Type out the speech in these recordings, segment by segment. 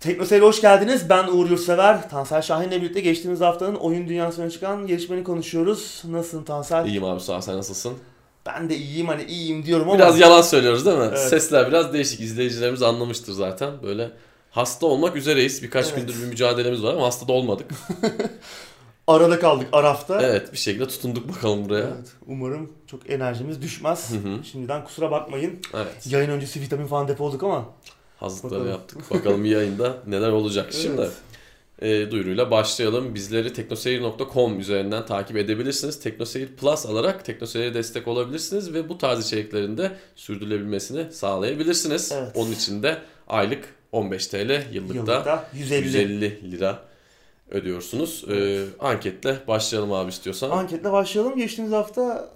Teknoseyir'e hoş geldiniz. Ben Uğur Yurtsever. Tansel Şahin'le birlikte geçtiğimiz haftanın oyun dünyasına çıkan gelişmeni konuşuyoruz. Nasılsın Tansel? İyiyim abi sağ ol. sen nasılsın? Ben de iyiyim hani iyiyim diyorum ama. Biraz yalan söylüyoruz değil mi? Evet. Sesler biraz değişik. İzleyicilerimiz anlamıştır zaten. Böyle hasta olmak üzereyiz. Birkaç Evet. gündür bir mücadelemiz var ama hasta da olmadık. Arada kaldık Araf'ta. evet bir şekilde tutunduk bakalım buraya. Evet, Umarım çok enerjimiz düşmez. Hı hı. Şimdiden kusura bakmayın. Evet. Yayın öncesi vitamin falan depoladık ama. Hazırlıkları Bakalım. yaptık. Bakalım yayında neler olacak. Şimdi Evet. e, duyuruyla başlayalım. Bizleri teknoseyir.com üzerinden takip edebilirsiniz. Teknoseyir Plus alarak Teknoseyir'e destek olabilirsiniz ve bu tarz içeriklerin de sürdürülebilmesini sağlayabilirsiniz. Evet. Onun için de aylık 15 TL, yıllıkta Yıllıkta 150. 150 lira ödüyorsunuz. Ee, anketle başlayalım abi istiyorsan. Anketle başlayalım. Geçtiğimiz hafta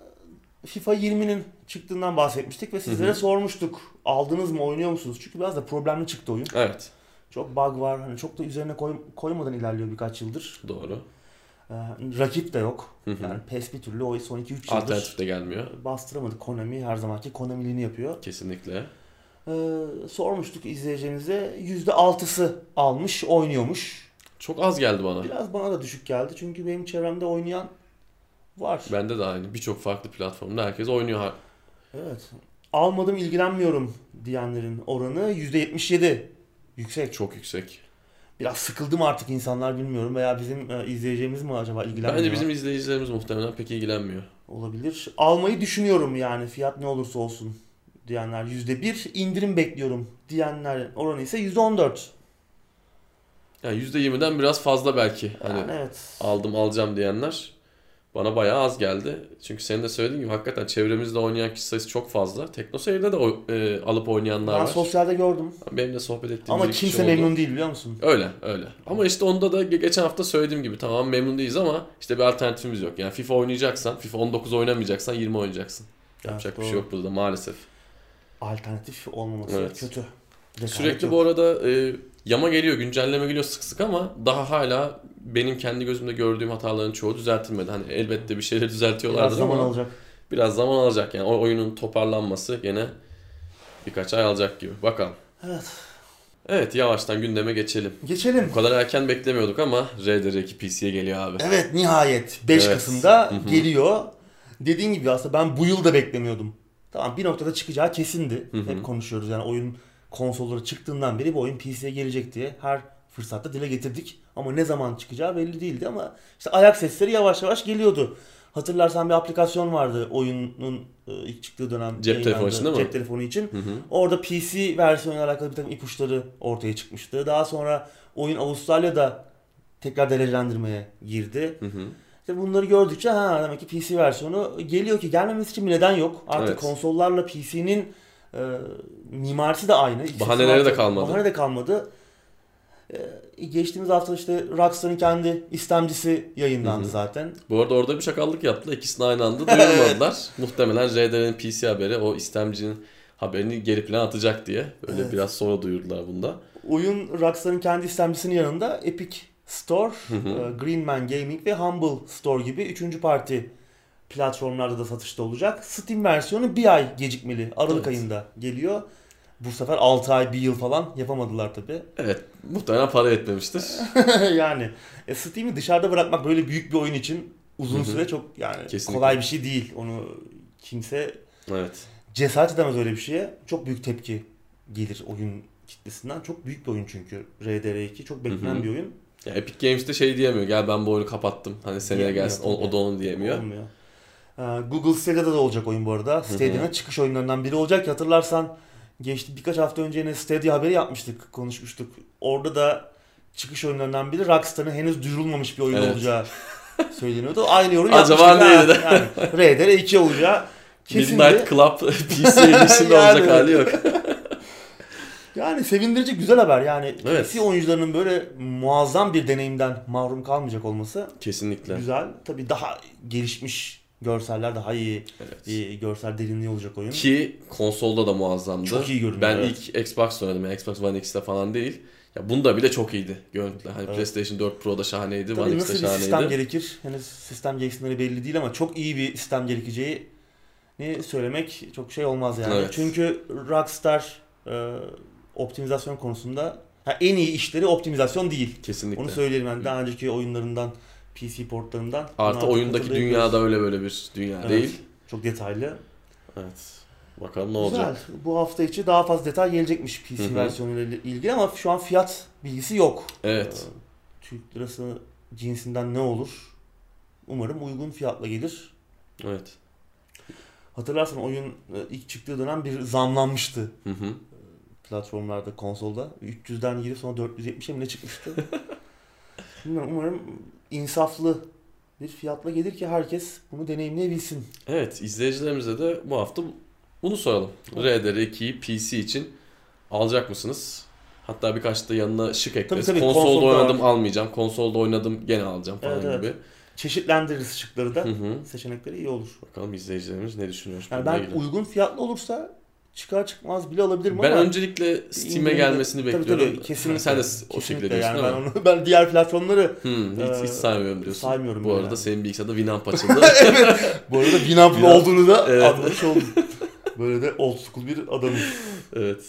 FIFA 20'nin çıktığından bahsetmiştik ve sizlere sormuştuk. Aldınız mı, oynuyor musunuz? Çünkü biraz da problemli çıktı oyun. Evet Çok bug var. Hani çok da üzerine koy- koymadan ilerliyor birkaç yıldır. doğru. Ee, rakip de yok. Hı hı. Yani PES bir türlü o son 2-3 yıldır Alternatif de gelmiyor. bastıramadı. Konami her zamanki Konami'liğini yapıyor. Kesinlikle. Ee, sormuştuk izleyeceğinize. %6'sı almış, oynuyormuş. Çok az geldi bana. Biraz bana da düşük geldi. Çünkü benim çevremde oynayan var. Bende de aynı. Birçok farklı platformda herkes oynuyor. Evet. Almadım, ilgilenmiyorum diyenlerin oranı %77. Yüksek. Çok yüksek. Biraz sıkıldım artık insanlar bilmiyorum veya bizim e, izleyeceğimiz mi acaba ilgilenmiyor? Bence bizim izleyicilerimiz muhtemelen pek ilgilenmiyor. Olabilir. Almayı düşünüyorum yani fiyat ne olursa olsun diyenler %1. indirim bekliyorum diyenler oranı ise %14. Yani %20'den biraz fazla belki. Hani Yani evet. aldım alacağım diyenler bana bayağı az geldi. Çünkü senin de söylediğin gibi hakikaten çevremizde oynayan kişi sayısı çok fazla. Teknoseyir'de de o- e, alıp oynayanlar Ben var. sosyalde gördüm. Benim de sohbet ettiğimiz Ama kimse oldu. memnun değil biliyor musun? Öyle öyle. Ama işte onda da ge- geçen hafta söylediğim gibi tamam memnun değiliz ama işte bir alternatifimiz yok. Yani FIFA oynayacaksan, FIFA 19 oynamayacaksan 20 oynayacaksın. Yapacak Evet, bir şey yok burada maalesef. Alternatif olmaması Evet. kötü. Rekabet Sürekli yok. bu arada e, yama geliyor, güncelleme geliyor sık sık ama daha hala benim kendi gözümde gördüğüm hataların çoğu düzeltilmedi. Hani elbette bir şeyleri düzeltiyorlardır Biraz zaman ama alacak. biraz zaman alacak. Yani o oyunun toparlanması gene birkaç ay alacak gibi. Bakalım. Evet. Evet yavaştan gündeme geçelim. Geçelim. Bu kadar erken beklemiyorduk ama RDR2 PC'ye geliyor abi. Evet nihayet 5 Evet. Kasım'da geliyor. Dediğin gibi aslında ben bu yıl da beklemiyordum. Tamam bir noktada çıkacağı kesindi. Hep konuşuyoruz yani oyun konsolları çıktığından beri bu oyun PC'ye gelecek diye her fırsatta dile getirdik. Ama ne zaman çıkacağı belli değildi ama işte ayak sesleri yavaş yavaş geliyordu. Hatırlarsan bir aplikasyon vardı oyunun e, ilk çıktığı dönem. Cep telefonu için değil mi? Cep telefonu için. Hı hı. Orada PC versiyonuyla alakalı bir takım ipuçları ortaya çıkmıştı. Daha sonra oyun Avustralya'da tekrar derecelendirmeye girdi. Hı hı. İşte bunları gördükçe ha demek ki PC versiyonu geliyor ki gelmemesi için bir neden yok. Artık Evet. konsollarla PC'nin e, mimarisi de aynı. İkisi Bahaneleri de kalmadı. Bahane de kalmadı. E, geçtiğimiz hafta işte Rockstar'ın kendi istemcisi yayınlandı zaten. Bu arada orada bir çakallık yaptılar. İkisini aynı anda duyurmadılar. Muhtemelen RDR'nin PC haberi o istemcinin haberini geri plan atacak diye. Öyle Evet. biraz sonra duyurdular bunda. Oyun Rockstar'ın kendi istemcisinin yanında Epic Store, Hı hı. e, Green Man Gaming ve Humble Store gibi üçüncü parti platformlarda da satışta olacak. Steam versiyonu bir ay gecikmeli. Aralık Evet. ayında geliyor. Bu sefer 6 ay, 1 yıl falan yapamadılar tabi. Evet muhtemelen para etmemiştir. yani e, Steam'i dışarıda bırakmak böyle büyük bir oyun için uzun Hı hı. süre çok yani Kesinlikle. kolay bir şey değil. Onu kimse Evet. cesaret edemez öyle bir şeye. Çok büyük tepki gelir oyun kitlesinden. Çok büyük bir oyun çünkü RDR2. Çok beklenen Hı hı. bir oyun. Ya Epic Games de şey diyemiyor. Gel ben bu oyunu kapattım. Hani seneye gelsin. O, o da onu diyemiyor. Olmuyor. Ee, Google Stadia'da da olacak oyun bu arada. Stadia'nın çıkış oyunlarından biri olacak. Hatırlarsan geçti birkaç hafta önce yine Stadia haberi yapmıştık, konuşmuştuk. Orada da çıkış oyunlarından biri Rockstar'ın henüz duyurulmamış bir oyun Evet. olacağı söyleniyordu. Aynı yorum Acaba neydi? Ha, Yani RDR2 olacağı kesindi. Midnight Club PC Edition'da Yani. olacak hali yok. Yani sevindirici güzel haber. Yani Evet. PC oyuncularının böyle muazzam bir deneyimden mahrum kalmayacak olması Kesinlikle. güzel. Tabii daha gelişmiş görseller, daha iyi Evet. bir görsel derinliği olacak oyun. Ki konsolda da muazzamdı. Çok iyi görünüyor, Ben evet. ilk Xbox oynadım. Yani Xbox One X'te falan değil. Ya bunda bile çok iyiydi görüntüler. Hani Evet. PlayStation 4 Pro'da şahaneydi. Tabii One nasıl X'te bir sistem şahaneydi. gerekir? Henüz sistem gereksinimleri belli değil ama çok iyi bir sistem gerekeceği ne söylemek çok şey olmaz yani. Evet. Çünkü Rockstar e, optimizasyon konusunda Ha, en iyi işleri optimizasyon değil. Kesinlikle. Onu söyleyelim yani daha önceki oyunlarından PC portlarından. Artı oyundaki dünyada öyle böyle bir dünya Evet, değil. Çok detaylı. Evet. Bakalım ne Güzel. olacak. Bu hafta içi daha fazla detay gelecekmiş PC Hı hı. versiyonuyla ilgili ama şu an fiyat bilgisi yok. Evet. Ee, Türk lirası cinsinden ne olur? Umarım uygun fiyatla gelir. Evet. Hatırlarsan oyun e, ilk çıktığı dönem bir zamlanmıştı Hı hı. platformlarda, konsolda. 300'den girip sonra 470'e mi ne çıkmıştı? Bilmiyorum, umarım insaflı bir fiyatla gelir ki herkes bunu deneyimleyebilsin. Evet, izleyicilerimize de bu hafta bunu soralım. RDR2'yi PC için alacak mısınız? Hatta birkaç da yanına şık ekleriz. tabii, konsolda, konsolda oynadım var. almayacağım, konsolda oynadım gene alacağım falan Evet, evet. gibi. Çeşitlendiririz şıkları da. Hı hı. Seçenekleri iyi olur. Bakalım izleyicilerimiz ne düşünüyor? Yani ben ilgili. uygun fiyatlı olursa çıkar çıkmaz bile alabilirim Ben ama öncelikle Steam'e gelmesini Tabii, bekliyorum. tabii, kesinlikle. Sen de o şekilde diyorsun yani ben onu ben diğer platformları Hmm, hiç, hiç saymıyorum diyorsun. saymıyorum Bu arada yani. senin bilgisayarda Winamp açıldı. bu arada Winamp'lı Winamp- olduğunu da Evet. anlamış oldum. Böyle de old school bir adamım. evet.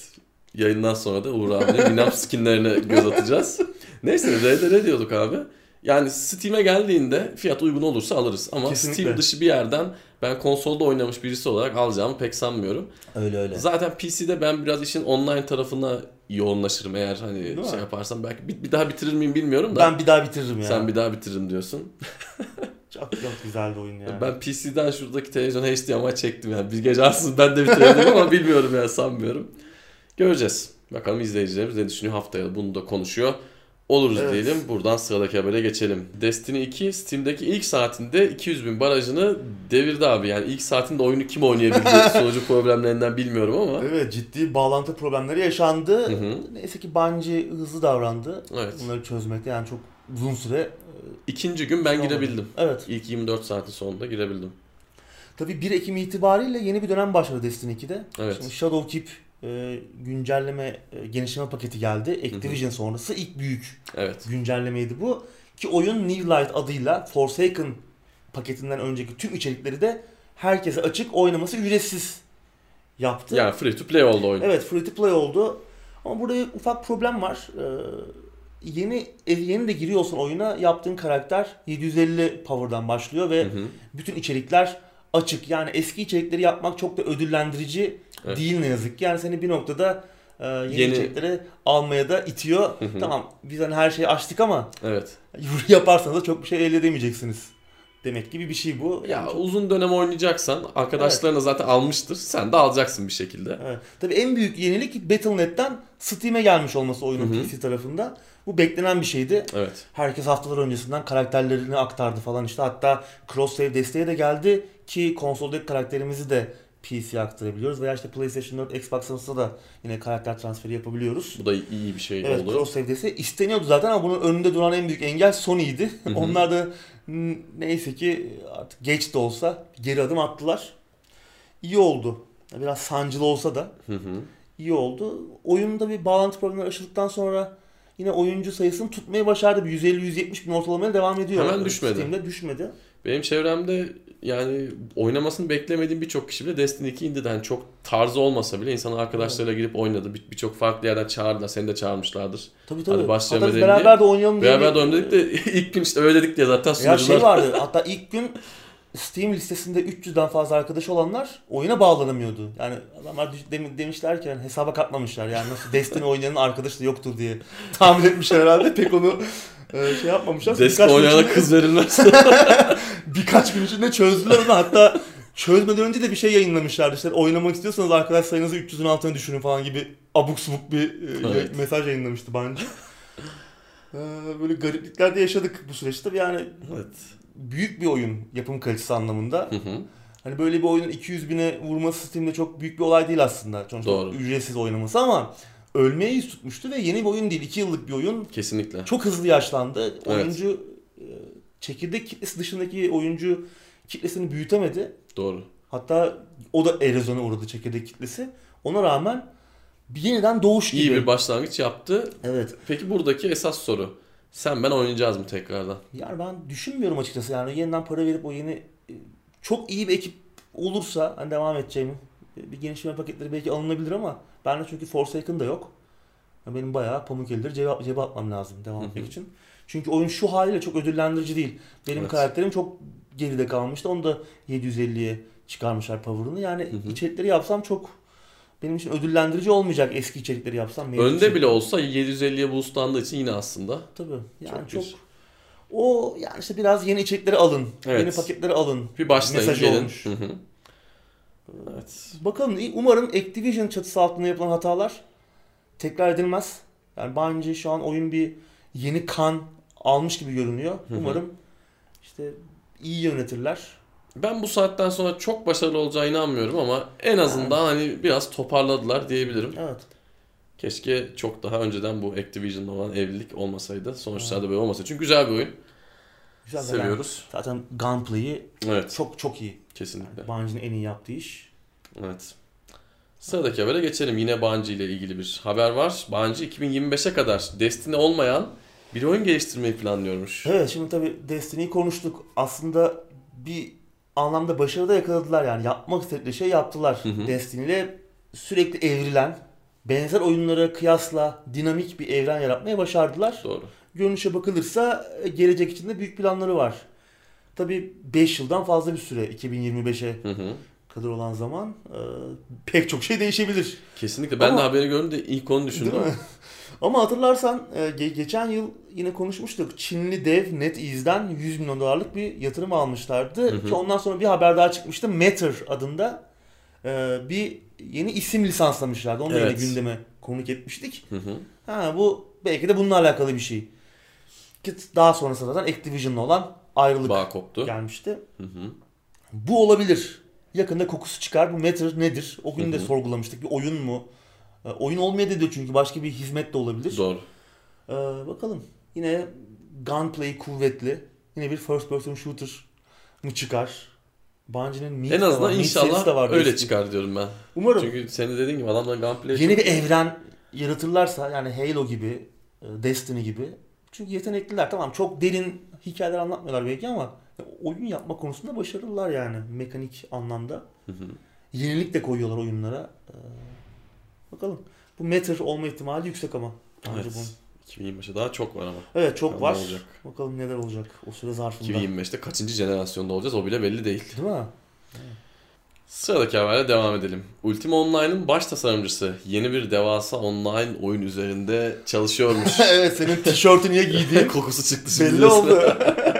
Yayından sonra da Uğur abine Winamp skinlerine göz atacağız. Neyse RDR diyorduk abi. Yani Steam'e geldiğinde fiyat uygun olursa alırız. Ama Kesinlikle. Steam dışı bir yerden ben konsolda oynamış birisi olarak alacağımı pek sanmıyorum. Öyle öyle. Zaten PC'de ben biraz işin online tarafına yoğunlaşırım eğer hani Değil şey mi? yaparsam belki bir, bir daha bitirir miyim bilmiyorum da. Ben bir daha bitiririm ya. Sen bir daha bitiririm diyorsun. Çok çok güzeldi oyun ya. Ben PC'den şuradaki televizyon HDMI çektim yani. Bir gece aslında ben de bitirebilirim ama bilmiyorum yani sanmıyorum. Göreceğiz. Bakalım izleyicilerimiz ne düşünüyor haftaya bunu da konuşuyor. Oluruz Evet. diyelim. Buradan sıradaki habere geçelim. Destiny 2 Steam'deki ilk saatinde 200 bin barajını devirdi abi. Yani ilk saatinde oyunu kim oynayabildi sonucu problemlerinden bilmiyorum ama. Evet ciddi bağlantı problemleri yaşandı. Hı hı. Neyse ki Bungie hızlı davrandı. Evet. Bunları çözmekte yani çok uzun süre. İkinci gün ben girebildim. Evet. İlk 24 saatin sonunda girebildim. Tabii 1 Ekim itibariyle yeni bir dönem başladı Destiny 2'de. Evet. Şimdi Shadowkeep e, güncelleme, e, genişleme paketi geldi. Activision sonrası ilk büyük Evet. güncellemeydi bu. Ki oyun New Light adıyla Forsaken paketinden önceki tüm içerikleri de herkese açık oynaması ücretsiz yaptı. Yani free to play oldu oyun. Evet free to play oldu. Ama burada ufak problem var. Ee, yeni e, yeni de giriyorsun oyuna yaptığın karakter 750 power'dan başlıyor ve Hı hı. bütün içerikler açık. Yani eski içerikleri yapmak çok da ödüllendirici Evet. değil ne yazık ki. Yani seni bir noktada e, yeni, Yeni- almaya da itiyor. Hı hı. Tamam biz hani her şeyi açtık ama Evet. yaparsanız da çok bir şey elde edemeyeceksiniz. Demek gibi bir şey bu. Ya Yani çok- uzun dönem oynayacaksan arkadaşlarına zaten almıştır. Sen de alacaksın bir şekilde. Evet. Tabii en büyük yenilik Battle.net'ten Steam'e gelmiş olması oyunun Hı hı. PC tarafında. Bu beklenen bir şeydi. Evet. Herkes haftalar öncesinden karakterlerini aktardı falan işte. Hatta cross save desteği de geldi ki konsoldaki karakterimizi de PC'ye aktarabiliyoruz. Veya işte PlayStation 4, Xbox One'da da yine karakter transferi yapabiliyoruz. Bu da iyi bir şey Evet oldu. cross desteği isteniyordu zaten ama bunun önünde duran en büyük engel Sony'ydi. Onlar da neyse ki artık geç de olsa geri adım attılar. İyi oldu. Biraz sancılı olsa da iyi oldu. Oyunda bir bağlantı problemleri aşıldıktan sonra yine oyuncu sayısını tutmayı başardı. Bir 150-170 bin ortalamaya devam ediyor. Hemen düşmedi. Steam'de düşmedi. Benim çevremde yani oynamasını beklemediğim birçok kişi bile Destiny 2 indiden yani çok tarzı olmasa bile insan arkadaşlarıyla girip oynadı. Bir- Birçok farklı yerden çağırdılar. Seni de çağırmışlardır. Tabii tabii. Hadi başlayalım Hatta beraber de oynayalım diye. Beraber bir- de oynadık da ilk gün işte öyle dedik diye zaten Ya sunucular. şey vardı. hatta ilk gün Steam listesinde 300'den fazla arkadaş olanlar oyuna bağlanamıyordu. Yani adamlar dem- demişler ki yani hesaba katmamışlar. Yani nasıl Destiny oynayanın arkadaşı da yoktur diye tahmin etmişler herhalde. Pek onu e, şey yapmamışlar. Destiny oynayana kız verilmez. birkaç gün içinde çözdüler onu. Hatta çözmeden önce de bir şey yayınlamışlardı. İşte oynamak istiyorsanız arkadaş sayınızı 300'ün altına düşürün falan gibi abuk subuk bir e, Evet. mesaj yayınlamıştı bence. Ee, böyle gariplikler de yaşadık bu süreçte. Yani evet. büyük bir oyun yapım kalitesi anlamında. Hı hı. Hani böyle bir oyunun 200 bine vurması Steam'de çok büyük bir olay değil aslında. Sonuçta Doğru. ücretsiz oynaması ama ölmeye yüz tutmuştu ve yeni bir oyun değil. 2 yıllık bir oyun. Kesinlikle. Çok hızlı yaşlandı. Oyuncu e, çekirdek kitlesi dışındaki oyuncu kitlesini büyütemedi. Doğru. Hatta o da erozyona uğradı çekirdek kitlesi. Ona rağmen bir yeniden doğuş gibi. İyi bir başlangıç yaptı. Evet. Peki buradaki esas soru. Sen ben oynayacağız mı tekrardan? Yani ben düşünmüyorum açıkçası yani yeniden para verip o yeni e, çok iyi bir ekip olursa hani devam edeceğimi e, bir genişleme paketleri belki alınabilir ama bende çünkü Forsaken da yok. Benim bayağı pamuk elleri cebe, cebe atmam lazım devam etmek için. Çünkü oyun şu haliyle çok ödüllendirici değil. Benim Evet. karakterim çok geride kalmıştı. Onu da 750'ye çıkarmışlar power'ını. Yani hı. içerikleri yapsam çok benim için ödüllendirici olmayacak eski içerikleri yapsam. Önde içerik- bile olsa 750'ye boostlandığı için yine aslında Tabii. Yani Çok çok, bir- o yani işte biraz yeni içerikleri alın. Evet. Yeni paketleri alın. bir başlayın Mesajı gelin. olmuş. Hı hı. Evet. Bakalım umarım Activision çatısı altında yapılan hatalar tekrar edilmez. Yani bence şu an oyun bir yeni kan almış gibi görünüyor. Umarım işte iyi yönetirler. Ben bu saatten sonra çok başarılı olacağına inanmıyorum ama en azından hani biraz toparladılar diyebilirim. Evet. Keşke çok daha önceden bu Activision'la olan evlilik olmasaydı. Sonuçlarda böyle olmasaydı. Çünkü güzel bir oyun. Güzel Seviyoruz. yani Zaten gunplay'i Evet. çok çok iyi. Kesinlikle. Bungie'nin en iyi yaptığı iş. Evet. Sıradaki habere geçelim. Yine Bungie ile ilgili bir haber var. Bungie 2025'e kadar Destiny olmayan bir oyun geliştirmeyi planlıyormuş. Evet şimdi tabii Destiny'yi konuştuk. Aslında bir anlamda başarı da yakaladılar yani. Yapmak istedikleri şey yaptılar. Hı hı. Destiny ile sürekli evrilen, benzer oyunlara kıyasla dinamik bir evren yaratmaya başardılar. Doğru. Görünüşe bakılırsa e, gelecek için de büyük planları var. Tabii 5 yıldan fazla bir süre 2025'e Hı hı. Kadar olan zaman e, pek çok şey değişebilir. Kesinlikle. Ben Ama- de haberi gördüm de ilk onu düşündüm. Ama hatırlarsan e, ge- geçen yıl yine konuşmuştuk. Çinli dev NetEase'den 100 milyon dolarlık bir yatırım almışlardı. Hı hı. Ki ondan sonra bir haber daha çıkmıştı. Matter adında e, bir yeni isim lisanslamışlardı. Onu da Evet. yine gündeme konuk etmiştik. Hı hı. Ha bu belki de bununla alakalı bir şey. Ki daha sonrasında zaten Activision'la olan ayrılık Bağ koptu. gelmişti. Hı hı. Bu olabilir. Yakında kokusu çıkar. Bu Matter nedir? O gün de sorgulamıştık. Bir oyun mu? E, oyun olmayabilir çünkü başka bir hizmet de olabilir. Doğru. Ee, bakalım. Yine gunplay kuvvetli. Yine bir first person shooter mı çıkar? Bungie'nin Meat En azından var, inşallah de var öyle eski. çıkar diyorum ben. Umarım Çünkü senin dediğin gibi adamların gunplay yeni bir evren yaratırlarsa yani Halo gibi, e, Destiny gibi. Çünkü yetenekliler. Tamam çok derin hikayeler anlatmıyorlar belki ama oyun yapma konusunda başarılılar yani mekanik anlamda. Hı hı. Yenilik de koyuyorlar oyunlara. Ee, bakalım. Bu Matter olma ihtimali yüksek ama. Evet. bunun. 2025'e daha çok var ama. Evet çok var. olacak? Bakalım neler olacak o süre zarfında. 2025'te kaçıncı jenerasyonda olacağız o bile belli değil. Değil mi? Sıradaki haberle devam edelim. Ultima Online'ın baş tasarımcısı yeni bir devasa online oyun üzerinde çalışıyormuş. evet senin tişörtü niye giydiğin Kokusu çıktı şimdi. belli oldu.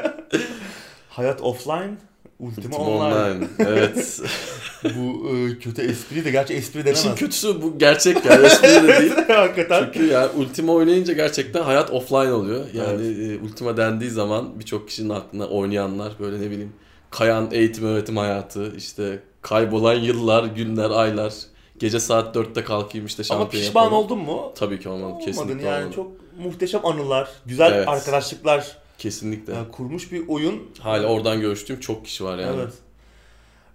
Hayat offline, Ultima, Ultima online. Online. Evet. Bu e, kötü espri de gerçi espri denemez. İşin kötüsü bu gerçek yani espri de değil. Hakikaten. Çünkü yani Ultima oynayınca gerçekten hayat offline oluyor. Yani e, Ultima dendiği zaman birçok kişinin aklına oynayanlar böyle ne bileyim kayan eğitim öğretim hayatı, işte kaybolan yıllar, günler, aylar, gece saat 4'te kalkayım işte Ama şampiyon pişman yapalım. oldun mu? Tabii ki olmadım. Olmadın Kesinlikle yani olmadım. çok muhteşem anılar, güzel Evet. arkadaşlıklar Kesinlikle. e, kurmuş bir oyun. Hala oradan görüştüğüm çok kişi var yani. Evet.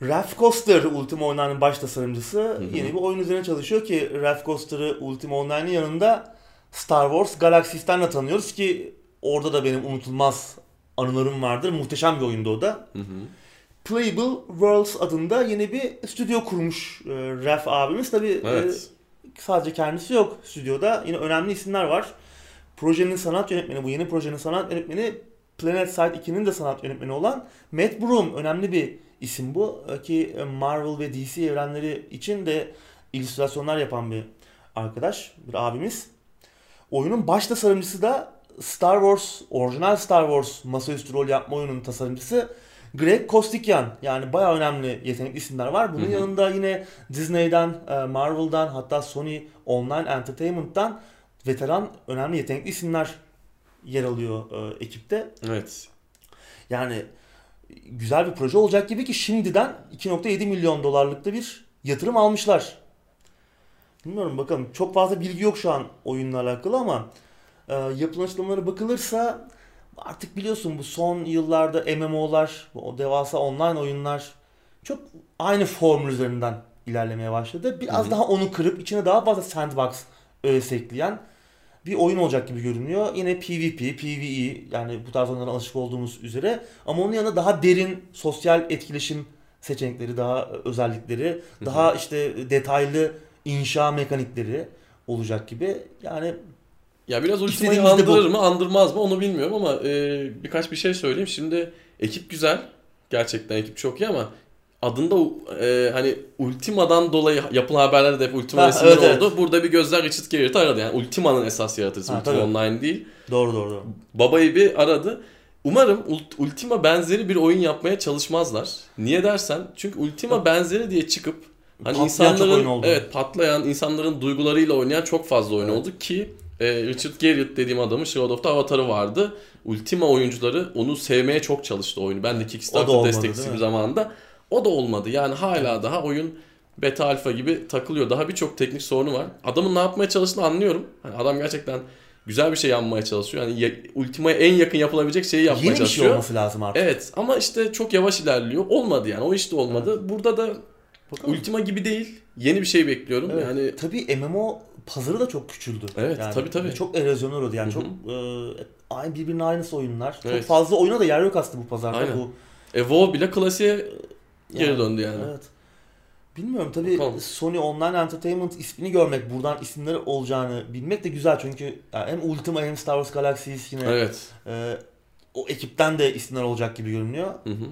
Ralph Koster Ultima Online'ın baş tasarımcısı hı. yeni bir oyun üzerine çalışıyor ki Ralph Koster'ı Ultima Online'ın yanında Star Wars Galaxys'ten tanıyoruz ki orada da benim unutulmaz anılarım vardır. Muhteşem bir oyundu o da. Hı hı. Playable Worlds adında yeni bir stüdyo kurmuş e, abimiz. Tabi Evet. sadece kendisi yok stüdyoda. Yine önemli isimler var. Projenin sanat yönetmeni, bu yeni projenin sanat yönetmeni Planet Side 2'nin de sanat yönetmeni olan Matt Broom. Önemli bir isim bu. E, Ki Marvel ve DC evrenleri için de illüstrasyonlar yapan bir arkadaş, bir abimiz. Oyunun baş tasarımcısı da Star Wars, orijinal Star Wars masaüstü rol yapma oyununun tasarımcısı Greg Kostikyan. Yani bayağı önemli yetenekli isimler var. Bunun Hı hı. yanında yine Disney'den, e, Marvel'dan hatta Sony Online Entertainment'tan veteran önemli yetenekli isimler yer alıyor e, ekipte. Evet. Yani güzel bir proje olacak gibi ki şimdiden 2.7 milyon dolarlıkta bir yatırım almışlar. Bilmiyorum bakalım. Çok fazla bilgi yok şu an oyunla alakalı ama e, yapılan açıklamalara bakılırsa artık biliyorsun bu son yıllarda MMO'lar, o devasa online oyunlar çok aynı formül üzerinden ilerlemeye başladı. Biraz Hı hı. daha onu kırıp içine daha fazla sandbox öğesi ekleyen bir oyun olacak gibi görünüyor. Yine PvP, PvE yani bu tarz oyunlara alışık olduğumuz üzere ama onun yanında daha derin sosyal etkileşim seçenekleri, daha özellikleri, daha işte detaylı inşa mekanikleri olacak gibi. Yani Ya biraz Ultima'yı andırır mı andırmaz mı onu bilmiyorum ama e, birkaç bir şey söyleyeyim. Şimdi ekip güzel. Gerçekten ekip çok iyi ama adında e, hani Ultima'dan dolayı yapılan haberlerde de hep Ultima Ha, resimleri evet, evet. oldu. Burada bir gözler Richard Garrett'ı aradı. Yani Ultima'nın esas yaratıcısı Ha, Ultima tabii. Online değil. doğru doğru doğru. Babayı bir aradı. Umarım Ult- Ultima benzeri bir oyun yapmaya çalışmazlar. Niye dersen çünkü Ultima benzeri diye çıkıp hani Patlayan insanların oldu. evet patlayan insanların duygularıyla oynayan çok fazla oyun Evet. oldu ki e, Richard Garriott dediğim adamın Shadow of the Avatar'ı vardı. Ultima oyuncuları onu sevmeye çok çalıştı oyunu. Ben de Kickstarter olmadı, destekçisi bir zamanında. O da olmadı. Yani hala daha oyun beta alfa gibi takılıyor. Daha birçok teknik sorunu var. Adamın ne yapmaya çalıştığını anlıyorum. Hani adam gerçekten güzel bir şey yapmaya çalışıyor. Yani ya- Ultima'ya en yakın yapılabilecek şeyi yapmaya Yeni bir şey çalışıyor. olması lazım artık. Evet ama işte çok yavaş ilerliyor. Olmadı yani. O işte olmadı. Burada da Bakalım. Ultima gibi değil. Yeni bir şey bekliyorum. Evet. Yani Tabii MMO pazarı da çok küçüldü. Evet, yani, tabii, tabii. Çok erozyona uğradı yani Hı hı. çok e, aynı birbirine aynısı oyunlar. Çok Evet. fazla oyuna da yer yok aslında bu pazarda. Aynen. Bu, e, WoW bile klasiğe geri döndü yani. Evet. Bilmiyorum tabii Bakalım. Sony Online Entertainment ismini görmek, buradan isimleri olacağını bilmek de güzel çünkü yani hem Ultima hem Star Wars Galaxies yine Evet. e, o ekipten de isimler olacak gibi görünüyor. Hı hı.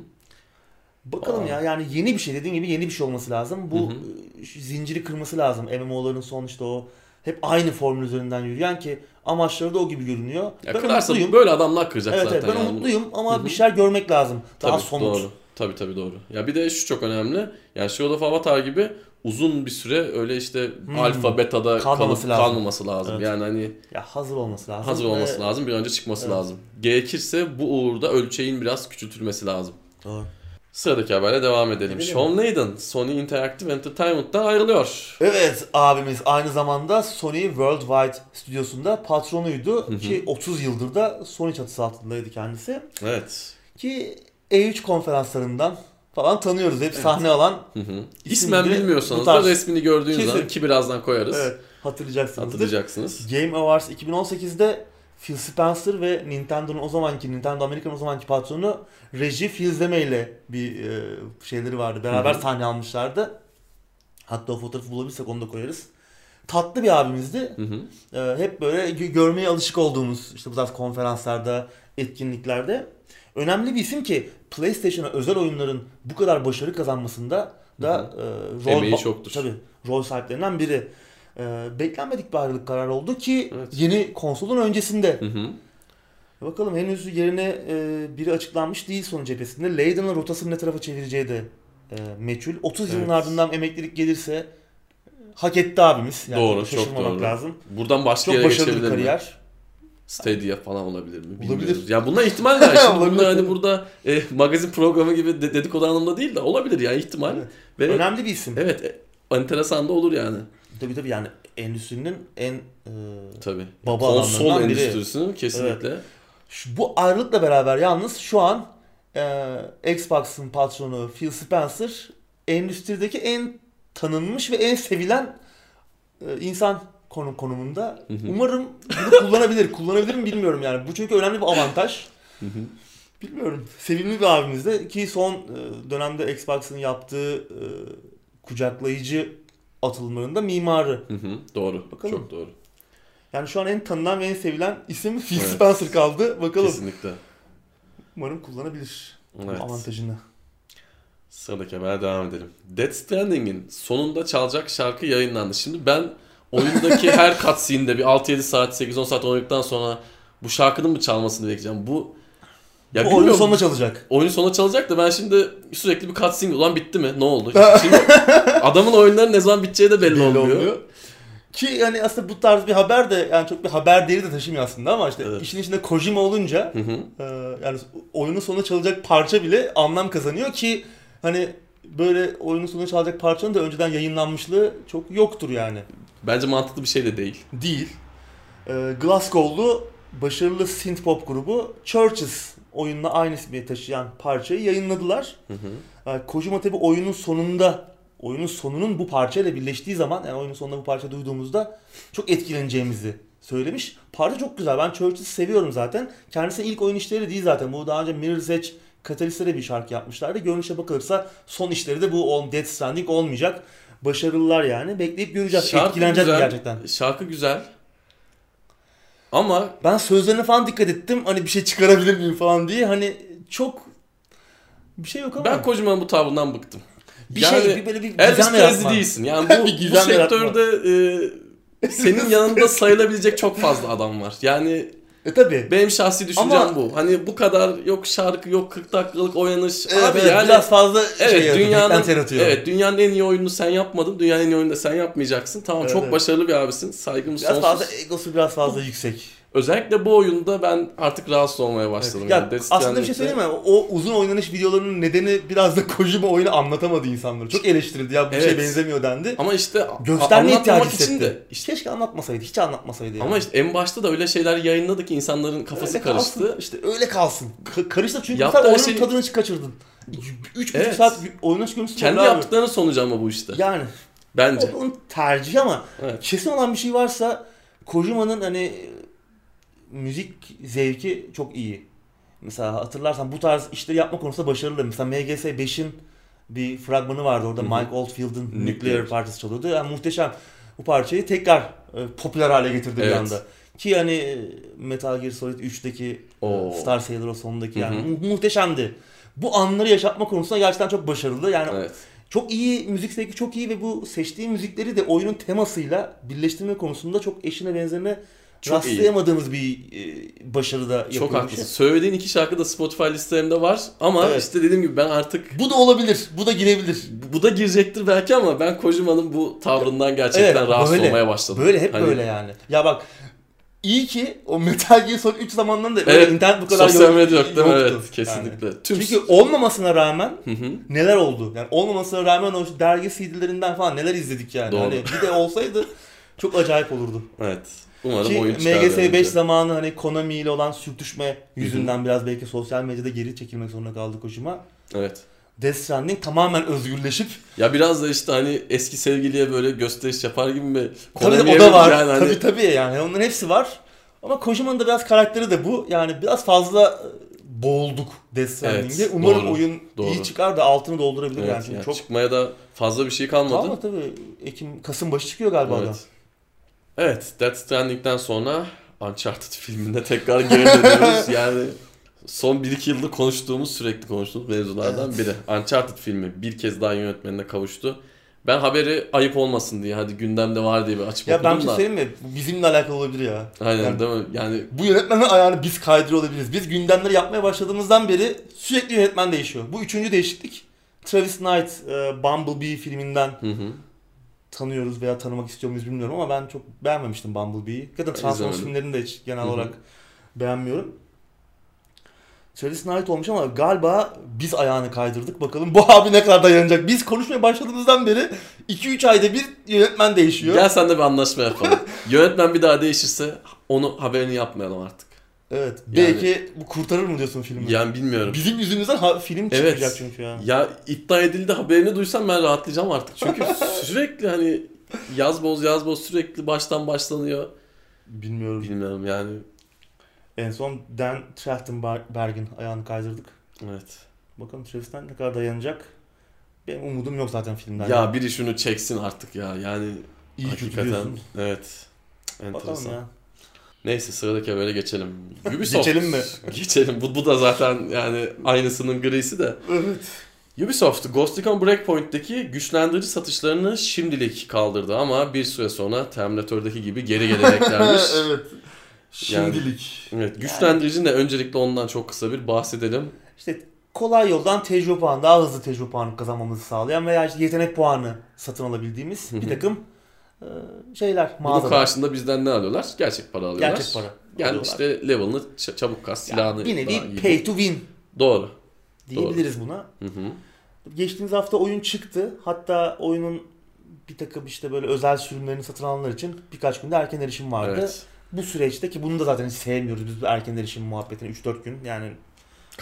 Bakalım Aa. ya yani yeni bir şey dediğim gibi yeni bir şey olması lazım. Bu Hı e, şu zinciri kırması lazım. MMO'ların sonuçta o hep aynı formül üzerinden yürüyen ki amaçları da o gibi görünüyor. Ya ben kırarsa umutluyum. böyle adamlar kıracak Evet, zaten evet ben yani. umutluyum ama Hı hı. bir şeyler görmek lazım. Daha Tabii, somut. Doğru. Tabii tabii doğru. Ya bir de şu çok önemli. Yani Shadow of Avatar gibi uzun bir süre öyle işte Hmm. alfa beta'da Kalmaması kalıp lazım. kalmaması lazım. Evet. Yani hani Ya hazır olması lazım. hazır olması Ve- lazım. Bir önce çıkması Evet. lazım. Gerekirse bu uğurda ölçeğin biraz küçültülmesi lazım. Doğru. Sıradaki haberle devam edelim. Edelim. Sean Layden Sony Interactive Entertainment'tan ayrılıyor. Evet abimiz aynı zamanda Sony Worldwide stüdyosunda patronuydu ki 30 yıldır da Sony çatısı altındaydı kendisi. Evet. Ki E3 konferanslarından falan tanıyoruz. Hep sahne alan Hı hı. İsmen bilmiyorsanız da resmini gördüğünüz Kesin. zaman ki birazdan koyarız. evet, hatırlayacaksınızdır. Hatırlayacaksınız. Game Awards 2018'de Phil Spencer ve Nintendo'nun o zamanki Nintendo Amerika'nın o zamanki patronu Reggie Fils-Aimé ile bir e, şeyleri vardı. Beraber Hı hı. sahne almışlardı. Hatta o fotoğrafı bulabilirsek onu da koyarız. Tatlı bir abimizdi. Hı hı. Ee, hep böyle gö- görmeye alışık olduğumuz işte bu tarz konferanslarda, etkinliklerde. Önemli bir isim ki PlayStation'a özel oyunların bu kadar başarı kazanmasında da e, rol Emeği çoktur. Tabii rol sahiplerinden biri. E, beklenmedik bir ayrılık kararı oldu ki Evet. yeni konsolun öncesinde. Hı hı. Bakalım henüz yerine e, biri açıklanmış değil Sony cephesinde. Layden'ın rotasını ne tarafa çevireceği de e, meçhul. 30 yılın Evet. ardından emeklilik gelirse e, hak etti abimiz. Yani Doğru, çok doğru. lazım. Buradan başka Çok yere başarılı bir kariyer. Stadia falan olabilir mi? Olabilir. Bilmiyoruz. Ya bunlar ihtimal var. Şimdi Olabilir, bunlar hani burada e, magazin programı gibi de- dedikodu anlamında değil de olabilir yani ihtimal. Evet. Ve evet, Önemli bir isim. enteresan da olur yani. Tabii tabii yani endüstrinin en e, Tabii. Baba Konsol endüstrisinin kesinlikle. şu, bu ayrılıkla beraber yalnız şu an e, Xbox'ın patronu Phil Spencer endüstrideki en tanınmış ve en sevilen e, insan konu konumunda. Hı hı. Umarım bunu kullanabilir. Kullanabilir mi bilmiyorum yani. Bu çünkü önemli bir avantaj. Hı hı. Bilmiyorum. Sevimli bir abimiz de ki son e, dönemde Xbox'ın yaptığı e, kucaklayıcı atılımlarında mimarı. Hı hı. Doğru. Bakalım. Çok doğru. Yani şu an en tanınan ve en sevilen isim Phil Evet. Spencer kaldı. Bakalım. Kesinlikle. Umarım kullanabilir Evet. avantajını. Sıradaki habere devam edelim. Death Stranding'in sonunda çalacak şarkı yayınlandı. Şimdi ben oyundaki her cutscene'de bir 6-7 saat, 8-10 saat oynadıktan sonra bu şarkının mı çalmasını bekleyeceğim. Bu ya bu oyunun sonunda çalacak. Oyun sonuna çalacak da ben şimdi sürekli bir cutscene ulan bitti mi? Ne oldu? Şimdi adamın oyunların ne zaman biteceği de belli, Belli olmuyor. olmuyor. Ki yani aslında bu tarz bir haber de yani çok bir haber değeri de taşımıyor aslında ama işte Evet. işin içinde Kojima olunca Hı hı. e, yani oyunun sonunda çalacak parça bile anlam kazanıyor ki hani böyle oyunun sonunda çalacak parçanın da önceden yayınlanmışlığı çok yoktur yani. Bence mantıklı bir şey de değil. Değil. E, Glasgow'lu başarılı synthpop grubu Churches oyunla aynı ismi taşıyan parçayı yayınladılar. Hı hı. Yani Kojima tabi oyunun sonunda oyunun sonunun bu parçayla birleştiği zaman yani oyunun sonunda bu parça duyduğumuzda çok etkileneceğimizi söylemiş. Parça çok güzel. Ben Church'ı seviyorum zaten. Kendisi ilk oyun işleri değil zaten. Bu daha önce Mirror's Edge Catalyst'e de bir şarkı yapmışlardı. Görünüşe bakılırsa son işleri de bu Death Stranding olmayacak. Başarılılar yani. Bekleyip göreceğiz. Şarkı Etkileneceğiz güzel. gerçekten. Şarkı güzel. Ama Ben sözlerine falan dikkat ettim. Hani bir şey çıkarabilir miyim falan diye. Hani çok bir şey yok ama. ben Kojima'nın bu tavrından bıktım. bir yani şey bir böyle bir Elvis gizem yaratma. değilsin. Yani bu, Bir bu yaratma. sektörde e, senin yanında sayılabilecek çok fazla adam var. Yani E tabi. benim şahsi düşüncem Ama- bu. Hani bu kadar yok şarkı yok 40 dakikalık oynanış. Evet, Abi evet, yani biraz fazla şey Evet dünyanın evet dünyanın en iyi oyununu sen yapmadın. Dünyanın en iyi oyununu da sen yapmayacaksın. Tamam Evet, çok evet. başarılı bir abisin. Saygımız Biraz sonsuz. fazla egosu biraz fazla yüksek. Özellikle bu oyunda ben artık rahatsız olmaya başladım. Ya yani. Death aslında bir şey söyleyeyim mi? O uzun oynanış videolarının nedeni biraz da Kojima oyunu anlatamadı insanlara. Çok eleştirildi ya bu Evet. şey benzemiyor dendi. Ama işte Göstermeye ihtiyacı hissetti. için de işte Keşke anlatmasaydı, hiç anlatmasaydı yani. ama işte en başta da öyle şeyler yayınladı ki insanların kafası Öyle kalsın, karıştı. İşte öyle kalsın. Ka- karıştı çünkü sen oyunun şey- tadını kaçırdın. 3,5 Evet. saat oynanış görüntüsü Kendi abi. yaptıklarının sonucu ama bu işte. Yani Bence. o onun tercihi ama Evet. kesin olan bir şey varsa Kojima'nın hani müzik zevki çok iyi. Mesela hatırlarsan bu tarz işleri yapma konusunda başarılı. Mesela MGS 5'in bir fragmanı vardı orada Hı hı. Mike Oldfield'ın Nuclear. Parçası çalıyordu. Yani muhteşem. Bu parçayı tekrar e, popüler hale getirdi bir Evet. anda. Ki hani e, Metal Gear Solid 3'teki Oo. Star Sailor o sonundaki yani mu- muhteşemdi. Bu anları yaşatma konusunda gerçekten çok başarılı. Yani Evet. çok iyi, müzik zevki çok iyi ve bu seçtiği müzikleri de oyunun temasıyla birleştirme konusunda çok eşine benzerine Çok rastlayamadığımız bir e, başarıda Çok yapılmış. haklısın. Söylediğin iki şarkı da Spotify listelerimde var ama Evet. işte dediğim gibi ben artık Bu da olabilir, bu da girebilir. bu da girecektir belki ama ben Kojima'nın bu tavrından gerçekten Evet, rahatsız böyle. olmaya başladım. Böyle hep Hani böyle yani. Ya bak iyi ki o Metal Gear Solid 3 zamanlarında da Evet, internet bu kadar Sosyal medya yok değil mi? Evet kesinlikle. Tüm Çünkü olmamasına rağmen neler oldu? Yani olmamasına rağmen o dergi CD'lerinden falan neler izledik yani. Doğru. Hani bir de olsaydı çok acayip olurdu. Evet. Umarım Ki oyun. MGS 5 önce. zamanı hani Konami ile olan sürtüşme yüzünden biraz belki sosyal medyada geri çekilmek zorunda kaldı Kojima. Evet. Death Stranding tamamen özgürleşip Ya biraz da işte hani eski sevgiliye böyle gösteriş yapar gibi mi? tabii o da var. Yani hani- Tabii tabii yani onların hepsi var. Ama Kojima'nın da biraz karakteri de bu. Yani biraz fazla e, boğulduk Death Stranding'e. Evet, Umarım doğru, oyun doğru. iyi çıkar da altını doldurabilir Evet, yani. Çünkü yani çok çıkmaya da fazla bir şey kalmadı. Kalma tabii. Ekim, Kasım başı çıkıyor galiba Evet. adam. Evet, Death Stranding'den sonra Uncharted filmine tekrar geri dönüyoruz. yani son 1-2 yıldır konuştuğumuz, sürekli konuştuğumuz mevzulardan biri. Uncharted filmi bir kez daha yönetmenine kavuştu. Ben haberi ayıp olmasın diye hadi gündemde var diye bir açıp Ya ben bir okudum şey da. söyleyeyim mi? Bizimle alakalı olabilir ya. Aynen Yani- değil mi? Yani Bu yönetmenin ayağını biz kaydırıyor olabiliriz. Biz gündemleri yapmaya başladığımızdan beri sürekli yönetmen değişiyor. Bu üçüncü değişiklik. Travis Knight, e, Bumblebee filminden hı hı. Tanıyoruz veya tanımak istiyor muyuz bilmiyorum ama ben çok beğenmemiştim Bumblebee'yi. Zaten Transformers filmlerini de hiç genel Hı hı. olarak beğenmiyorum. Travis Knight olmuş ama galiba biz ayağını kaydırdık. Bakalım bu abi ne kadar dayanacak. Biz konuşmaya başladığımızdan beri 2-3 ayda bir yönetmen değişiyor. Gel sen de bir anlaşma yapalım. Yönetmen bir daha değişirse onu haberini yapmayalım artık. Evet. Yani- Belki bu kurtarır mı diyorsun filmi? Yani bilmiyorum. Bizim yüzümüzden ha- film Evet. çıkacak çünkü ya. Ya iddia edildi haberini duysam ben rahatlayacağım artık. Çünkü sürekli hani yaz boz yaz boz sürekli baştan başlanıyor. Bilmiyorum. Bilmiyorum yani. En son Dan Trachtenberg'in ayağını kaydırdık. Evet. Bakalım Travis'ten ne kadar dayanacak. Benim umudum yok zaten filmden. Ya biri şunu çeksin artık ya. Yani İyi hakikaten. Evet. Bakalım Enteresan. ya. Neyse sıradaki habere geçelim. Ubisoft. Geçelim mi? Geçelim. Bu, bu da zaten yani aynısının grisi de. Evet. Ubisoft Ghost Recon Breakpoint'teki güçlendirici satışlarını şimdilik kaldırdı ama bir süre sonra Terminator'daki gibi geri geleceklermiş. evet. Şimdilik. Evet, güçlendirici ne? Öncelikle ondan çok kısa bir bahsedelim. İşte kolay yoldan tecrübe puanı, daha hızlı tecrübe puanı kazanmamızı sağlayan veya işte yetenek puanı satın alabildiğimiz bir takım e, şeyler, Bunun mağazalar. karşında bizden ne alıyorlar? Gerçek para alıyorlar. Gerçek para. Yani alıyorlar. işte level'ını çabuk kas, silahını. Yani bir nevi pay to win Doğru. diyebiliriz buna. Hı hı. Geçtiğimiz hafta oyun çıktı. Hatta oyunun bir takım işte böyle özel sürümlerini satın alanlar için birkaç günde erken erişim vardı. Evet. Bu süreçte ki bunu da zaten hiç sevmiyoruz biz bu erken erişim muhabbetini 3-4 gün yani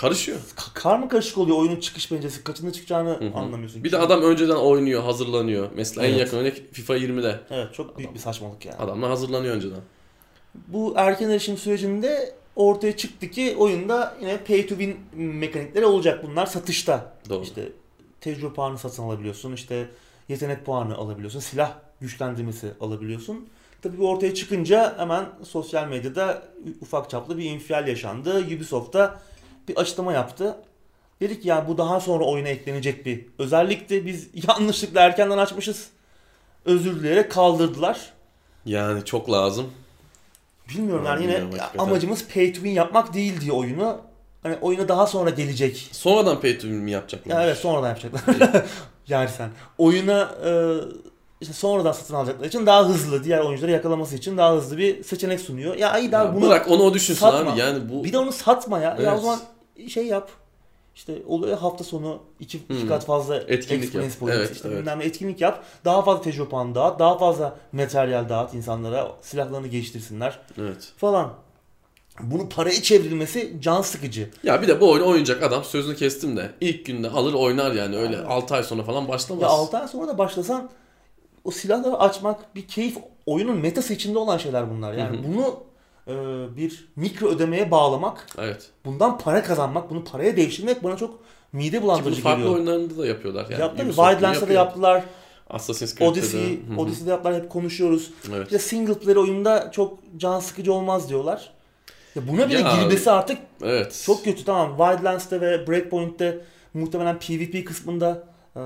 Karışıyor. ka- karma karışık oluyor oyunun çıkış penceresi kaçında çıkacağını Hı hı. anlamıyorsun. Bir de adam önceden oynuyor, hazırlanıyor. Mesela en Evet. yakın örnek FIFA 20'de. Evet çok büyük bir saçmalık yani. Adamlar hazırlanıyor önceden. Bu erken erişim sürecinde ortaya çıktı ki oyunda yine pay to win mekanikleri olacak bunlar satışta. Doğru. İşte tecrübe puanı satın alabiliyorsun. İşte yetenek puanı alabiliyorsun. Silah güçlendirmesi alabiliyorsun. Tabii bu ortaya çıkınca hemen sosyal medyada ufak çaplı bir infial yaşandı. Ubisoft da bir açıklama yaptı. Dedik ya bu daha sonra oyuna eklenecek bir özellikti. Biz yanlışlıkla erkenden açmışız. Özür dileyerek kaldırdılar. Yani çok lazım. Bilmiyorum yani yine Bilmiyorum hakikaten. amacımız pay to win yapmak değil diye oyunu. Hani oyuna daha sonra gelecek. Sonradan pay to win mi yapacaklar? Ya evet sonradan yapacaklar. yani sen oyuna e, işte sonradan satın alacaklar için daha hızlı diğer oyuncuları yakalaması için daha hızlı bir seçenek sunuyor. Ya iyi daha Ya bunu Bırak onu o düşünsün satma. abi. Yani bu bir de onu satma ya. Ya Evet. o zaman şey yap. İşte oluyor hafta sonu iki, iki Hmm. kat fazla Etkinlik yap. Evet, işte evet. bilmem etkinlik yap. Daha fazla tecrübe puanı dağıt. Daha fazla materyal dağıt insanlara. Silahlarını geliştirsinler evet. falan. Bunu paraya çevrilmesi can sıkıcı. Ya bir de bu oyunu oynayacak adam sözünü kestim de ilk günde alır oynar yani öyle Evet. 6 ay sonra falan başlamaz. Ya 6 ay sonra da başlasan o silahları açmak bir keyif oyunun metası içinde olan şeyler bunlar. Yani Hı hı. bunu bir mikro ödemeye bağlamak, Evet. bundan para kazanmak, bunu paraya değiştirmek bana çok mide bulandırıcı farklı geliyor. oyunlarında da yapıyorlar. Yani Yaptı mı? Wildlands'ta da yaptılar. Assassin's Creed'de Odyssey, de. Odyssey'de yaptılar. Hep konuşuyoruz. Evet. İşte single player oyunda çok can sıkıcı olmaz diyorlar. Ya buna bile Ya- girmesi artık Evet. çok kötü. Tamam Wildlands'te ve Breakpoint'te muhtemelen PvP kısmında e,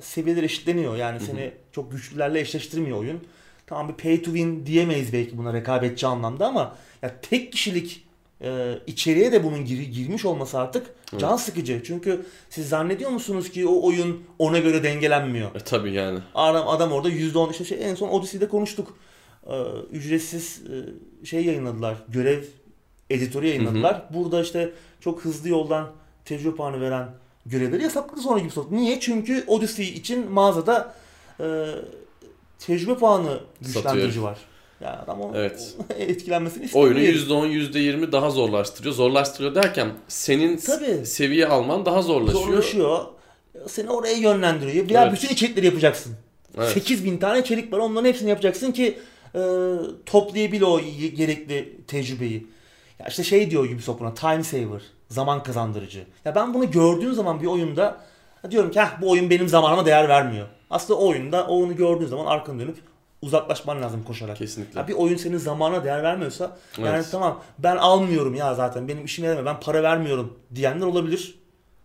seviyeler eşitleniyor. Yani seni çok güçlülerle eşleştirmiyor oyun. Tamam bir pay to win diyemeyiz belki buna rekabetçi anlamda ama ya tek kişilik e, içeriye de bunun gir- girmiş olması artık can sıkıcı. Çünkü siz zannediyor musunuz ki o oyun ona göre dengelenmiyor? E, tabii yani. Adam, adam orada %10 işte şey, en son Odyssey'de konuştuk. Ee, ücretsiz e, şey yayınladılar. Görev editörü yayınladılar. Burada işte çok hızlı yoldan tecrübe puanı veren görevleri yasakladı sonra Ubisoft. Niye? Çünkü Odyssey için mağazada e, tecrübe puanı güçlendirici Satıyor. var. Yani adam o Evet. etkilenmesini istemiyor. Oyunu %10, %20 daha zorlaştırıyor. Zorlaştırıyor derken senin Tabii. seviye alman daha zorlaşıyor. Zorlaşıyor. Seni oraya yönlendiriyor. Ya Evet. bütün içerikleri yapacaksın. Evet. 8000 tane içerik var. Onların hepsini yapacaksın ki e, toplayabil o gerekli tecrübeyi. Ya işte şey diyor Ubisoft buna time saver. Zaman kazandırıcı. Ya ben bunu gördüğüm zaman bir oyunda diyorum ki "Heh, bu oyun benim zamanıma değer vermiyor. Aslında o oyunda o oyunu gördüğün zaman arkanı dönüp uzaklaşman lazım koşarak. Kesinlikle. Ya bir oyun senin zamana değer vermiyorsa yani Evet. tamam ben almıyorum ya zaten benim işime yaramıyor ben para vermiyorum diyenler olabilir.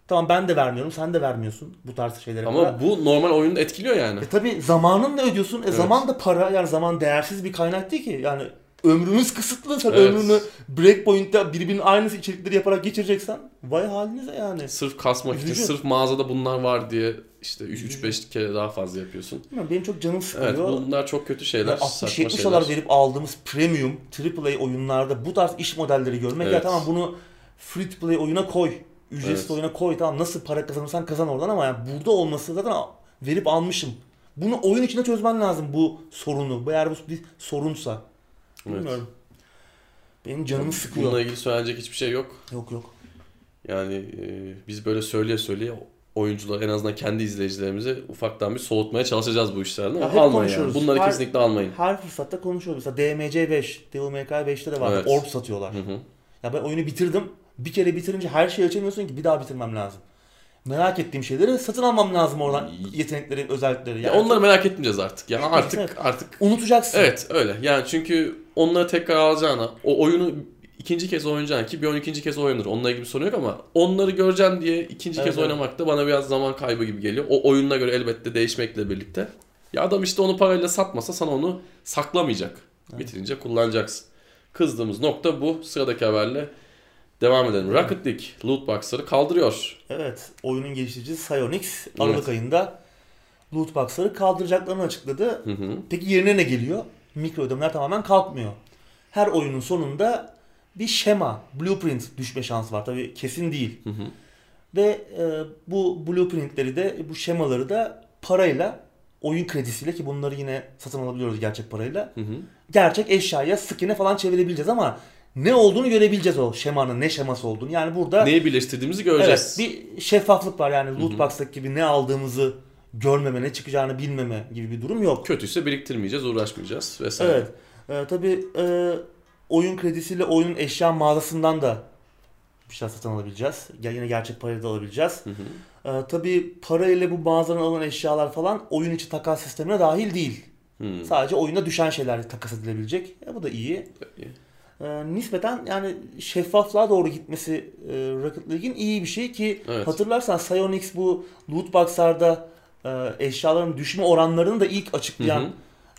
Tamam ben de vermiyorum sen de vermiyorsun bu tarz şeylere. para. Ama bu normal oyunu etkiliyor yani. E tabi zamanınla ödüyorsun. E zaman da para yani zaman değersiz bir kaynak değil ki. Yani ömrünüz kısıtlı. Sen Evet. ömrünü Breakpoint'te birbirinin aynısı içerikleri yaparak geçireceksen vay halinize yani. Sırf kasmak için, Üzücü. sırf mağazada bunlar var diye işte 3-5 kere daha fazla yapıyorsun. Benim çok canım sıkılıyor. Evet bunlar çok kötü şeyler. saçma 60-70 şeyler. dolar verip aldığımız premium AAA oyunlarda bu tarz iş modelleri görmek ya Evet. tamam bunu free to play oyuna koy. Ücretsiz Evet. oyuna koy tamam nasıl para kazanırsan kazan oradan ama yani burada olması zaten verip almışım. Bunu oyun içinde çözmen lazım bu sorunu. Eğer bu bir sorunsa. Evet. Bilmiyorum. Benim canımı sıkıyor. Bununla ilgili söylenecek hiçbir şey yok. Yok yok. Yani e, biz böyle söyleye söyleye oyuncular en azından kendi izleyicilerimizi ufaktan bir soğutmaya çalışacağız bu işlerden Ya ama hep almayın yani. Bunları Her- kesinlikle almayın. Her fırsatta konuşuyoruz. Mesela DMC 5, Devil May Cry 5'te de vardı. Evet. Orb satıyorlar. Hı hı. Ya ben oyunu bitirdim. Bir kere bitirince her şeyi açamıyorsun ki bir daha bitirmem lazım. Merak ettiğim şeyleri satın almam lazım oradan. Yetenekleri, özellikleri. Ya Yani onları merak etmeyeceğiz artık. Ya Evet, artık evet. artık unutacaksın. evet öyle. Yani çünkü onları tekrar alacağına o oyunu ikinci kez oynayacağın ki bir oyun ikinci kez oynanır. Onunla ilgili bir sorun yok ama onları göreceğim diye ikinci Evet, kez evet. oynamak da bana biraz zaman kaybı gibi geliyor. O oyununa göre elbette değişmekle birlikte. Ya adam işte onu parayla satmasa sana onu saklamayacak. Bitirince kullanacaksın. Kızdığımız nokta bu. Sıradaki haberle devam edelim. Rocket League loot box'ları kaldırıyor. Evet, oyunun geliştiricisi Psyonix Aralık Evet. ayında loot box'ları kaldıracaklarını açıkladı. Hı hı. Peki yerine ne geliyor? Mikro ödemeler tamamen kalkmıyor. Her oyunun sonunda bir şema, blueprint düşme şansı var. Tabii kesin değil. Hı hı. Ve e, bu blueprintleri de, bu şemaları da parayla, oyun kredisiyle ki bunları yine satın alabiliyoruz gerçek parayla. Hı hı. Gerçek eşyaya, skin'e falan çevirebileceğiz ama ne olduğunu görebileceğiz o şemanın, ne şeması olduğunu. Yani burada Neyi birleştirdiğimizi evet, göreceğiz. bir şeffaflık var yani Hı loot hı. box'taki gibi ne aldığımızı görmeme, ne çıkacağını bilmeme gibi bir durum yok. Kötüyse biriktirmeyeceğiz, uğraşmayacağız vesaire. Evet. Ee, tabii e, oyun kredisiyle oyunun eşya mağazasından da bir şey satın alabileceğiz. Yine gerçek parayla da alabileceğiz. Hı hı. Ee, tabii parayla bu mağazadan alınan eşyalar falan oyun içi takas sistemine dahil değil. Hmm. Sadece oyunda düşen şeyler takas edilebilecek. E, bu da iyi. Ee, nispeten yani şeffaflığa doğru gitmesi e, Rocket League'in iyi bir şey ki Evet. hatırlarsan Psyonix bu loot box'larda e, eşyaların düşme oranlarını da ilk açıklayan Hı hı.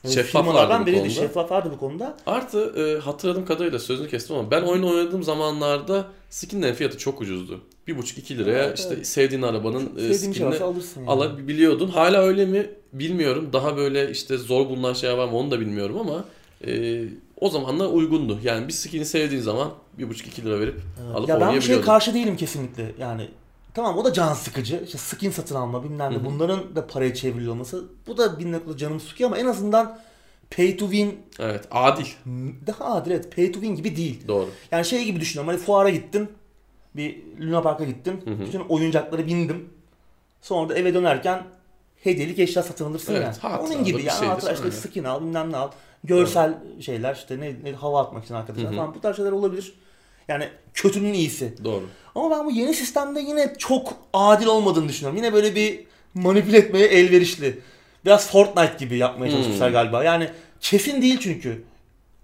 e, bu biriydi. Şeffaflardı bu konuda. Artı e, hatırladığım kadarıyla sözünü kestim ama ben oyun oynadığım zamanlarda skinlerin fiyatı çok ucuzdu. 1,5-2 liraya Evet, işte evet. sevdiğin arabanın e, skinini yani. alabiliyordun. Hala öyle mi bilmiyorum. Daha böyle işte zor bulunan şeyler var mı onu da bilmiyorum ama e, o zamanlar uygundu. Yani bir skin'i sevdiğin zaman 1,5-2 lira verip Evet. alıp ya ben bir şeye karşı değilim kesinlikle. Yani tamam o da can sıkıcı. İşte skin satın alma bilmem ne. Bunların da paraya çevriliyor olması. Bu da bir noktada canımı sıkıyor ama en azından pay to win Evet adil. daha adil evet. Pay to win gibi değil. Doğru. Yani şey gibi düşünüyorum. Hani fuara gittim. Bir Luna Park'a gittim. Hı hı. Bütün oyuncaklara bindim. Sonra da eve dönerken hediyelik eşya satın alırsın Evet, yani. Onun gibi yani. işte aynen. skin al bilmem ne al. Görsel şeyler işte ne, ne hava atmak için arkadaşlar Hı hı. falan bu tarz şeyler olabilir. Yani kötünün iyisi. Doğru. Ama ben bu yeni sistemde yine çok adil olmadığını düşünüyorum. Yine böyle bir manipüle etmeye elverişli. Biraz Fortnite gibi yapmaya Hmm. çalışmışlar galiba. Yani kesin değil çünkü.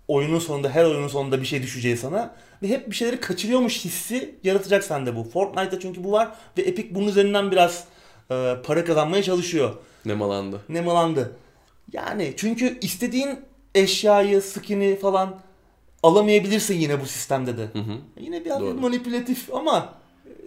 Oyunun sonunda, her oyunun sonunda bir şey düşeceği sana. Ve hep bir şeyleri kaçırıyormuş hissi yaratacak sende bu. Fortnite'da çünkü bu var ve Epic bunun üzerinden biraz e, para kazanmaya çalışıyor. Nemalandı. Nemalandı. Yani çünkü istediğin eşyayı, skin'i falan alamayabilirsin yine bu sistemde de. Hı hı. Yine biraz Doğru. manipülatif ama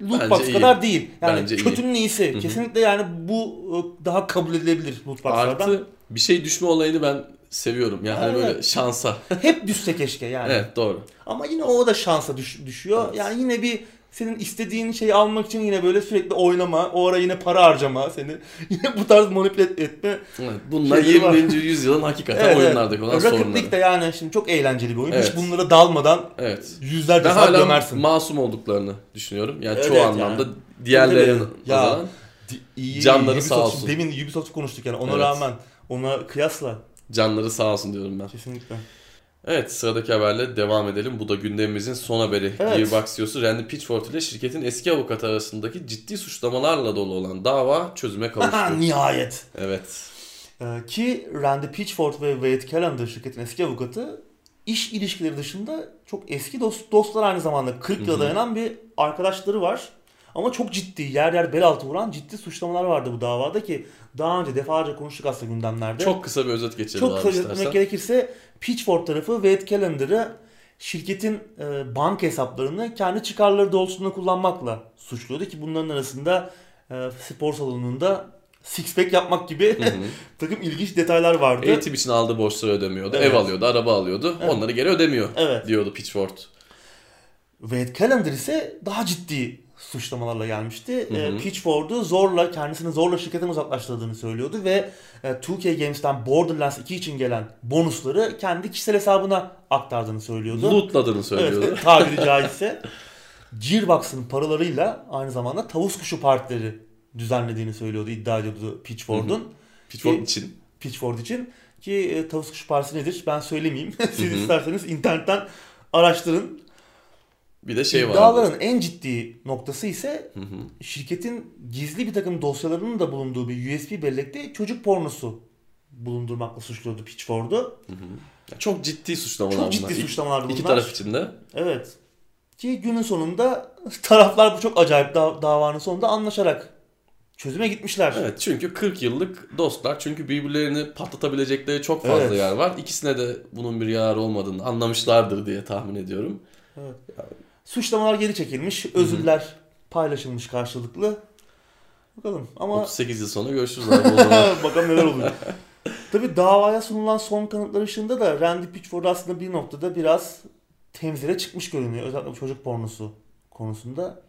loot Bence box iyi. kadar değil. Yani Bence iyi. kötünün iyisi. hı. Kesinlikle yani bu e, daha kabul edilebilir loot box'lardan. Artı bir şey düşme olayını ben seviyorum. Yani hani Evet. böyle şansa. Hep düşse keşke yani. evet doğru. Ama yine o da şansa düş- düşüyor. Evet. Yani yine bir senin istediğin şeyi almak için yine böyle sürekli oynama, o ara yine para harcama seni. Yine bu tarz manipüle etme. Evet, bunlar Şeyleri var. 20. yüzyılın hakikaten Evet, oyunlardaki olan Rocket sorunları. League de yani şimdi çok eğlenceli bir oyun. Evet. Hiç bunlara dalmadan Evet. yüzlerce Ben saat gömersin. masum olduklarını düşünüyorum. Yani Evet çoğu yani. anlamda diğerlerinin Tabii. Ya, iyi, Canları Ubisoft- sağ olsun. Demin Ubisoft'u konuştuk yani ona Evet. rağmen ona kıyasla Canları sağ olsun diyorum ben. kesinlikle. Evet sıradaki haberle devam edelim. Bu da gündemimizin son haberi. Evet. Gearbox CEO'su Randy Pitchford ile şirketin eski avukatı arasındaki ciddi suçlamalarla dolu olan dava çözüme kavuştu. Nihayet. evet. Ee, ki Randy Pitchford ve Wade Callender şirketin eski avukatı iş ilişkileri dışında çok eski dost, dostlar aynı zamanda 40 Hı yıla dayanan bir arkadaşları var. Ama çok ciddi yer yer bel altı vuran ciddi suçlamalar vardı bu davada ki daha önce defalarca konuştuk aslında gündemlerde. Çok kısa bir özet geçelim Çok kısa istersen. etmek gerekirse Pitchford tarafı Wade Calendar'ı şirketin e, banka hesaplarını kendi çıkarları doğrultusunda kullanmakla suçluyordu ki bunların arasında e, spor salonunda six pack yapmak gibi Hı hı. takım ilginç detaylar vardı. Eğitim için aldığı borçları ödemiyordu. Evet. Ev alıyordu, araba alıyordu. Evet. Onları geri ödemiyor Evet. diyordu Pitchford. Wade Callender ise daha ciddi suçlamalarla gelmişti. Hı hı. E, Pitchford'u zorla kendisini zorla şirketten uzaklaştırdığını söylüyordu ve e, 2K Games'ten Borderlands 2 için gelen bonusları kendi kişisel hesabına aktardığını söylüyordu. Lootladığını söylüyordu. Evet, tabiri caizse. Gearbox'ın paralarıyla aynı zamanda tavus kuşu partileri düzenlediğini söylüyordu, iddia ediyordu Pitchford'un. Pitchford Ki- için. Pitchford için. Ki e, tavus kuşu partisi nedir ben söylemeyeyim. Siz Hı hı. isterseniz internetten araştırın. Bir de şey vardı. İddiaların en ciddi noktası ise Hı hı. şirketin gizli bir takım dosyalarının da bulunduğu bir USB bellekte çocuk pornosu bulundurmakla suçluyordu Pitchford'u. Hı hı. Ya Çok ciddi suçlamalar Çok bunlar. ciddi İki- suçlamalardı bunlar. İki taraf için de. Evet. Ki günün sonunda taraflar bu çok acayip da- davanın sonunda anlaşarak çözüme gitmişler. Evet çünkü 40 yıllık dostlar. Çünkü birbirlerini patlatabilecekleri çok fazla Evet. yer var. İkisine de bunun bir yararı olmadığını anlamışlardır diye tahmin ediyorum. Suçlamalar geri çekilmiş, özürler paylaşılmış karşılıklı. Bakalım ama 38 yıl sonra görüşürüz abi o zaman. bakalım neler oluyor. Tabii davaya sunulan son kanıtlar ışığında da Randy Pitchford aslında bir noktada biraz temzile çıkmış görünüyor. Özellikle çocuk pornosu konusunda.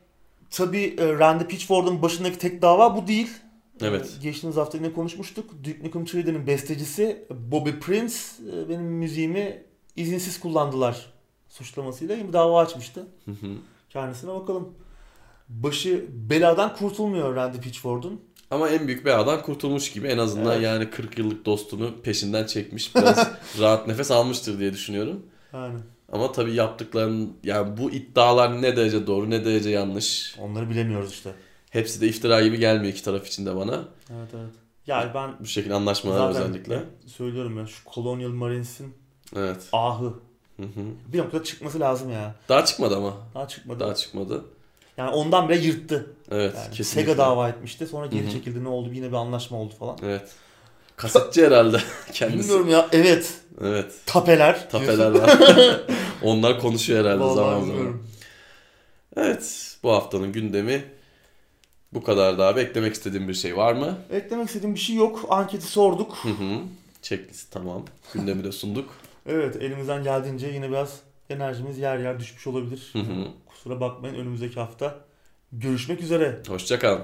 Tabii e, Randy Pitchford'un başındaki tek dava bu değil. Evet. E, Geçtiğimiz hafta yine konuşmuştuk. Duke Nukem 3D'nin bestecisi Bobby Prince e, benim müziğimi izinsiz kullandılar suçlamasıyla bir dava açmıştı. Hı hı. Kendisine bakalım. Başı beladan kurtulmuyor Randy Pitchford'un. Ama en büyük beladan kurtulmuş gibi en azından Evet. yani 40 yıllık dostunu peşinden çekmiş. Biraz rahat nefes almıştır diye düşünüyorum. Yani. Ama tabii yaptıkların yani bu iddialar ne derece doğru ne derece yanlış. Onları bilemiyoruz işte. Hepsi de iftira gibi gelmiyor iki taraf için de bana. Evet evet. Yani ben Bu şekilde anlaşmalar özellikle. söylüyorum ya şu Colonial Marines'in Evet. ahı Hı hı. bir noktada çıkması lazım ya. Daha çıkmadı ama. Daha çıkmadı. Daha çıkmadı. Yani ondan bile yırttı. Evet Yani kesinlikle. Sega dava etmişti. Sonra geri Hı hı. çekildi ne oldu yine bir anlaşma oldu falan. Evet. Kasetçi herhalde kendisi. Bilmiyorum ya evet. Evet. Tapeler. Tapeler var. Onlar konuşuyor herhalde Vallahi zaman zaman. Evet. Bu haftanın gündemi bu kadar daha. Eklemek istediğim bir şey var mı? Eklemek istediğim bir şey yok. Anketi sorduk. Hı hı. Checklist tamam. Gündemi de sunduk. Evet elimizden geldiğince yine biraz enerjimiz yer yer düşmüş olabilir. Hı hı. Kusura bakmayın önümüzdeki hafta görüşmek üzere. Hoşçakalın.